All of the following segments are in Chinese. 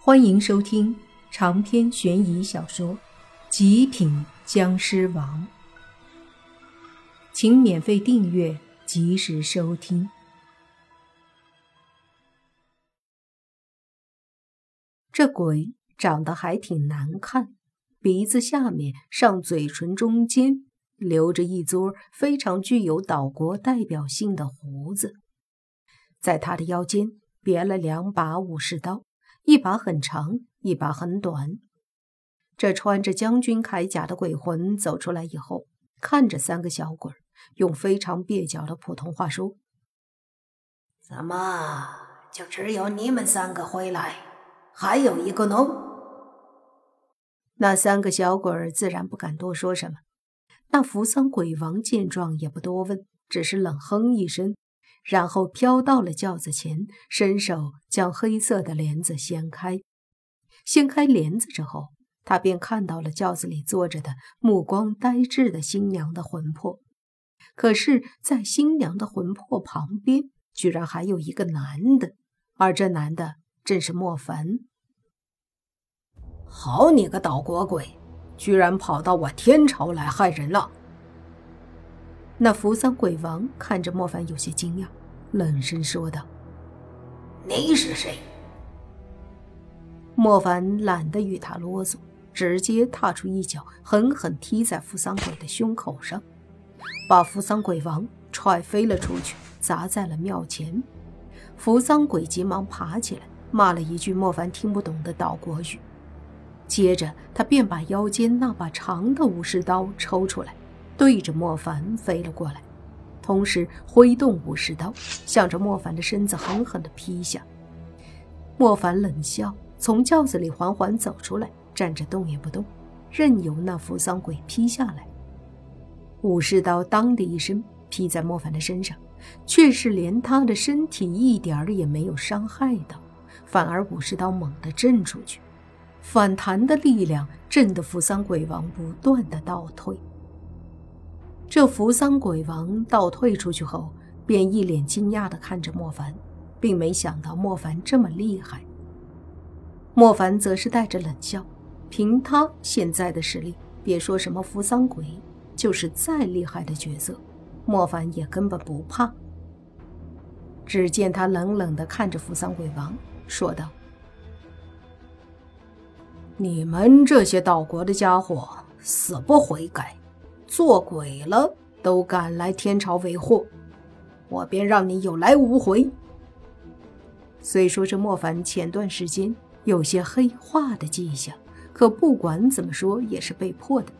欢迎收听长篇悬疑小说《极品僵尸王》，请免费订阅，及时收听。这鬼长得还挺难看，鼻子下面上嘴唇中间留着一撮非常具有岛国代表性的胡子，在他的腰间别了两把武士刀。一把很长，一把很短。这穿着将军铠甲的鬼魂走出来以后，看着三个小鬼，用非常蹩脚的普通话说：“怎么就只有你们三个回来？还有一个呢？”那三个小鬼自然不敢多说什么。那扶桑鬼王见状也不多问，只是冷哼一声。然后飘到了轿子前，伸手将黑色的帘子掀开。掀开帘子之后，他便看到了轿子里坐着的目光呆滞的新娘的魂魄。可是，在新娘的魂魄旁边，居然还有一个男的，而这男的正是莫凡。好你个岛国鬼，居然跑到我天朝来害人了！那扶桑鬼王看着莫凡，有些惊讶。冷声说道：“你是谁？”莫凡懒得与他啰嗦，直接踏出一脚，狠狠踢在扶桑鬼的胸口上，把扶桑鬼王踹飞了出去，砸在了庙前。扶桑鬼急忙爬起来，骂了一句莫凡听不懂的岛国语，接着他便把腰间那把长的武士刀抽出来，对着莫凡飞了过来。同时挥动武士刀，向着莫凡的身子狠狠地劈下。莫凡冷笑，从轿子里缓缓走出来，站着动也不动，任由那扶桑鬼劈下来。武士刀当的一声劈在莫凡的身上，却是连他的身体一点儿也没有伤害到，反而武士刀猛地震出去，反弹的力量震得扶桑鬼王不断的倒退。这扶桑鬼王倒退出去后，便一脸惊讶地看着莫凡，并没想到莫凡这么厉害。莫凡则是带着冷笑，凭他现在的实力，别说什么扶桑鬼，就是再厉害的角色，莫凡也根本不怕。只见他冷冷地看着扶桑鬼王，说道：“你们这些岛国的家伙，死不悔改！”做鬼了都敢来天朝为祸，我便让你有来无回。虽说这莫凡前段时间有些黑化的迹象，可不管怎么说也是被迫的。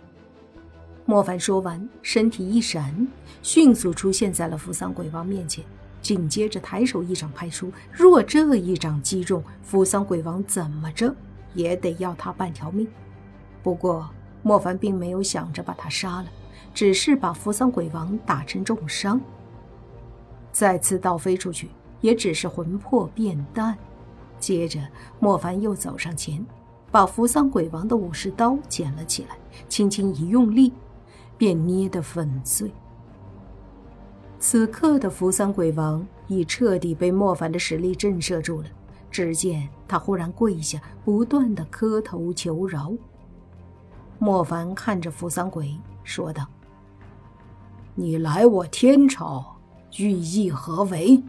莫凡说完，身体一闪，迅速出现在了扶桑鬼王面前，紧接着抬手一掌拍出。若这一掌击中扶桑鬼王，怎么着也得要他半条命。不过莫凡并没有想着把他杀了。只是把扶桑鬼王打成重伤，再次倒飞出去，也只是魂魄变淡。接着，莫凡又走上前，把扶桑鬼王的武士刀捡了起来，轻轻一用力，便捏得粉碎。此刻的扶桑鬼王已彻底被莫凡的实力震慑住了。只见他忽然跪下，不断的磕头求饶。莫凡看着扶桑鬼，说道。你来我天朝，寓意何为？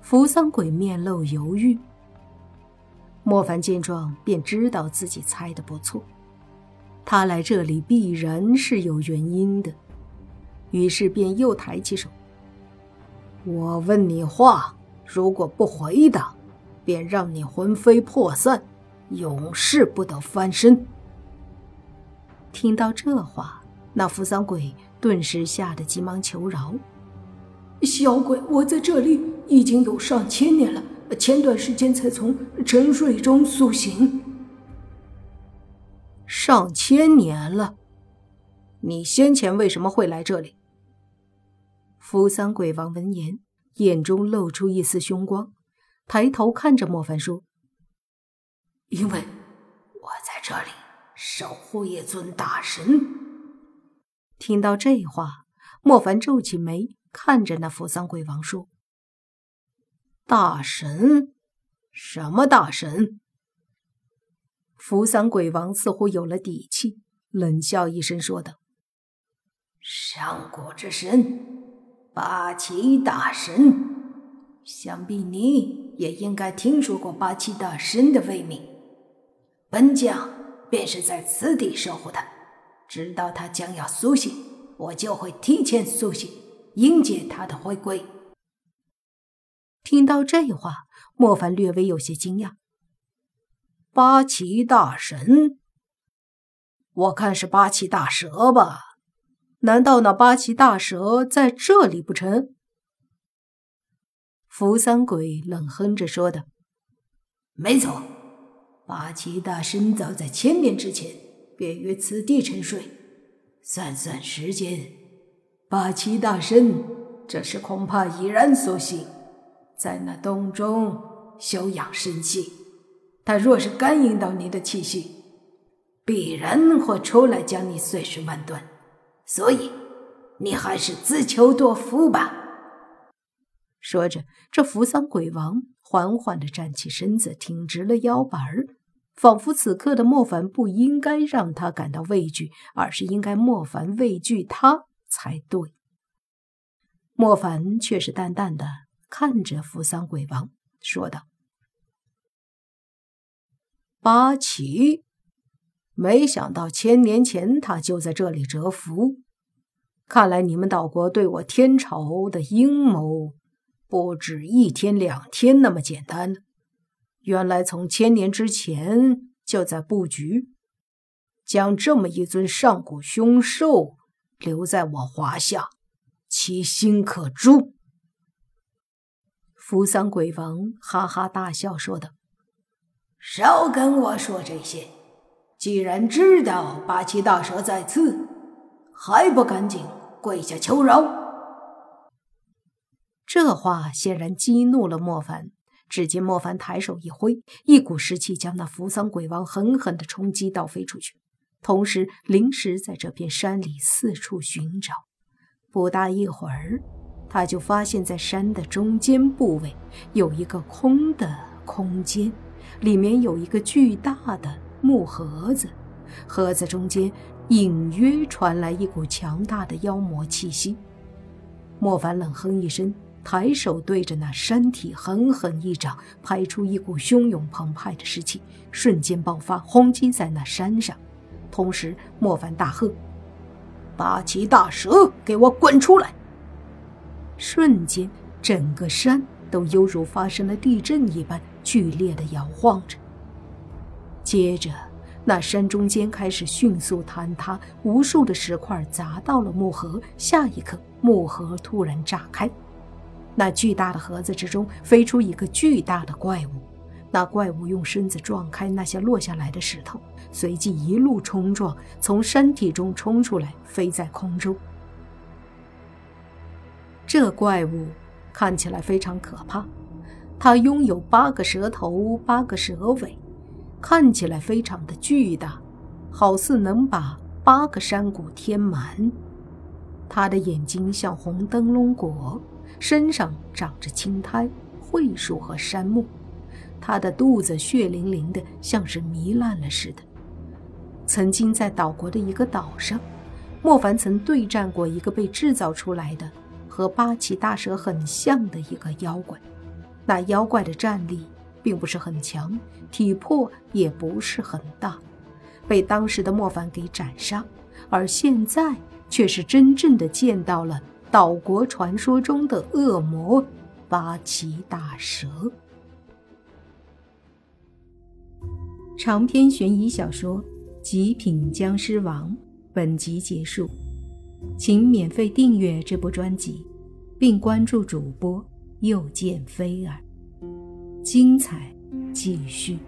扶桑鬼面露犹豫。莫凡见状，便知道自己猜的不错，他来这里必然是有原因的，于是便又抬起手。我问你话，如果不回答，便让你魂飞魄散，永世不得翻身。听到这话，那扶桑鬼。顿时吓得急忙求饶：“小鬼，我在这里已经有上千年了，前段时间才从沉睡中苏醒。上千年了，你先前为什么会来这里？”扶桑鬼王闻言，眼中露出一丝凶光，抬头看着莫凡说：“因为我在这里守护一尊大神。”听到这话，莫凡皱起眉，看着那扶桑鬼王说：“大神？什么大神？扶桑鬼王似乎有了底气，冷笑一声说道：“上古之神，八岐大神，想必你也应该听说过八岐大神的威名。本将便是在此地守护他，直到他将要苏醒，我就会提前苏醒，迎接他的回归。”听到这话，莫凡略微有些惊讶。八岐大神，我看是八岐大蛇吧？难道那八岐大蛇在这里不成？扶桑鬼冷哼着说道：“没错，八岐大神早在千年之前便于此地沉睡。算算时间，八岐大神这时恐怕已然苏醒，在那洞中休养生息。”他若是感应到你的气息，必然会出来将你碎尸万段。所以，你还是自求多福吧。说着，这扶桑鬼王缓缓地站起身子，挺直了腰板儿，仿佛此刻的莫凡不应该让他感到畏惧，而是应该莫凡畏惧他才对。莫凡却是淡淡的看着扶桑鬼王，说道。八岐，没想到千年前他就在这里蛰伏。看来你们岛国对我天朝的阴谋不止一天两天那么简单了原来从千年之前就在布局，将这么一尊上古凶兽留在我华夏，其心可诛。扶桑鬼王哈哈大笑说道。少跟我说这些！既然知道八岐大蛇在此，还不赶紧跪下求饶？这话显然激怒了莫凡。只见莫凡抬手一挥，一股湿气将那扶桑鬼王狠狠地冲击倒飞出去，同时临时在这片山里四处寻找。不大一会儿，他就发现，在山的中间部位有一个空的空间。里面有一个巨大的木盒子，盒子中间隐约传来一股强大的妖魔气息。莫凡冷哼一声，抬手对着那山体狠狠一掌，拍出一股汹涌澎湃的湿气，瞬间爆发，轰击在那山上。同时，莫凡大喝：“八岐大蛇，给我滚出来！”瞬间，整个山都犹如发生了地震一般。剧烈的摇晃着，接着那山中间开始迅速坍塌，无数的石块砸到了木盒。下一刻，木盒突然炸开，那巨大的盒子之中飞出一个巨大的怪物。那怪物用身子撞开那些落下来的石头，随即一路冲撞，从山体中冲出来，飞在空中。这怪物看起来非常可怕。它拥有八个蛇头，八个蛇尾，看起来非常的巨大，好似能把八个山谷填满。它的眼睛像红灯笼果，身上长着青苔、桧树和杉木。他的肚子血淋淋的，像是糜烂了似的。曾经在岛国的一个岛上，莫凡曾对战过一个被制造出来的和八岐大蛇很像的一个妖怪。那妖怪的战力并不是很强，体魄也不是很大，被当时的莫凡给斩杀。而现在却是真正的见到了岛国传说中的恶魔八岐大蛇。长篇悬疑小说《极品僵尸王》本集结束，请免费订阅这部专辑，并关注主播。又见飞儿，精彩继续。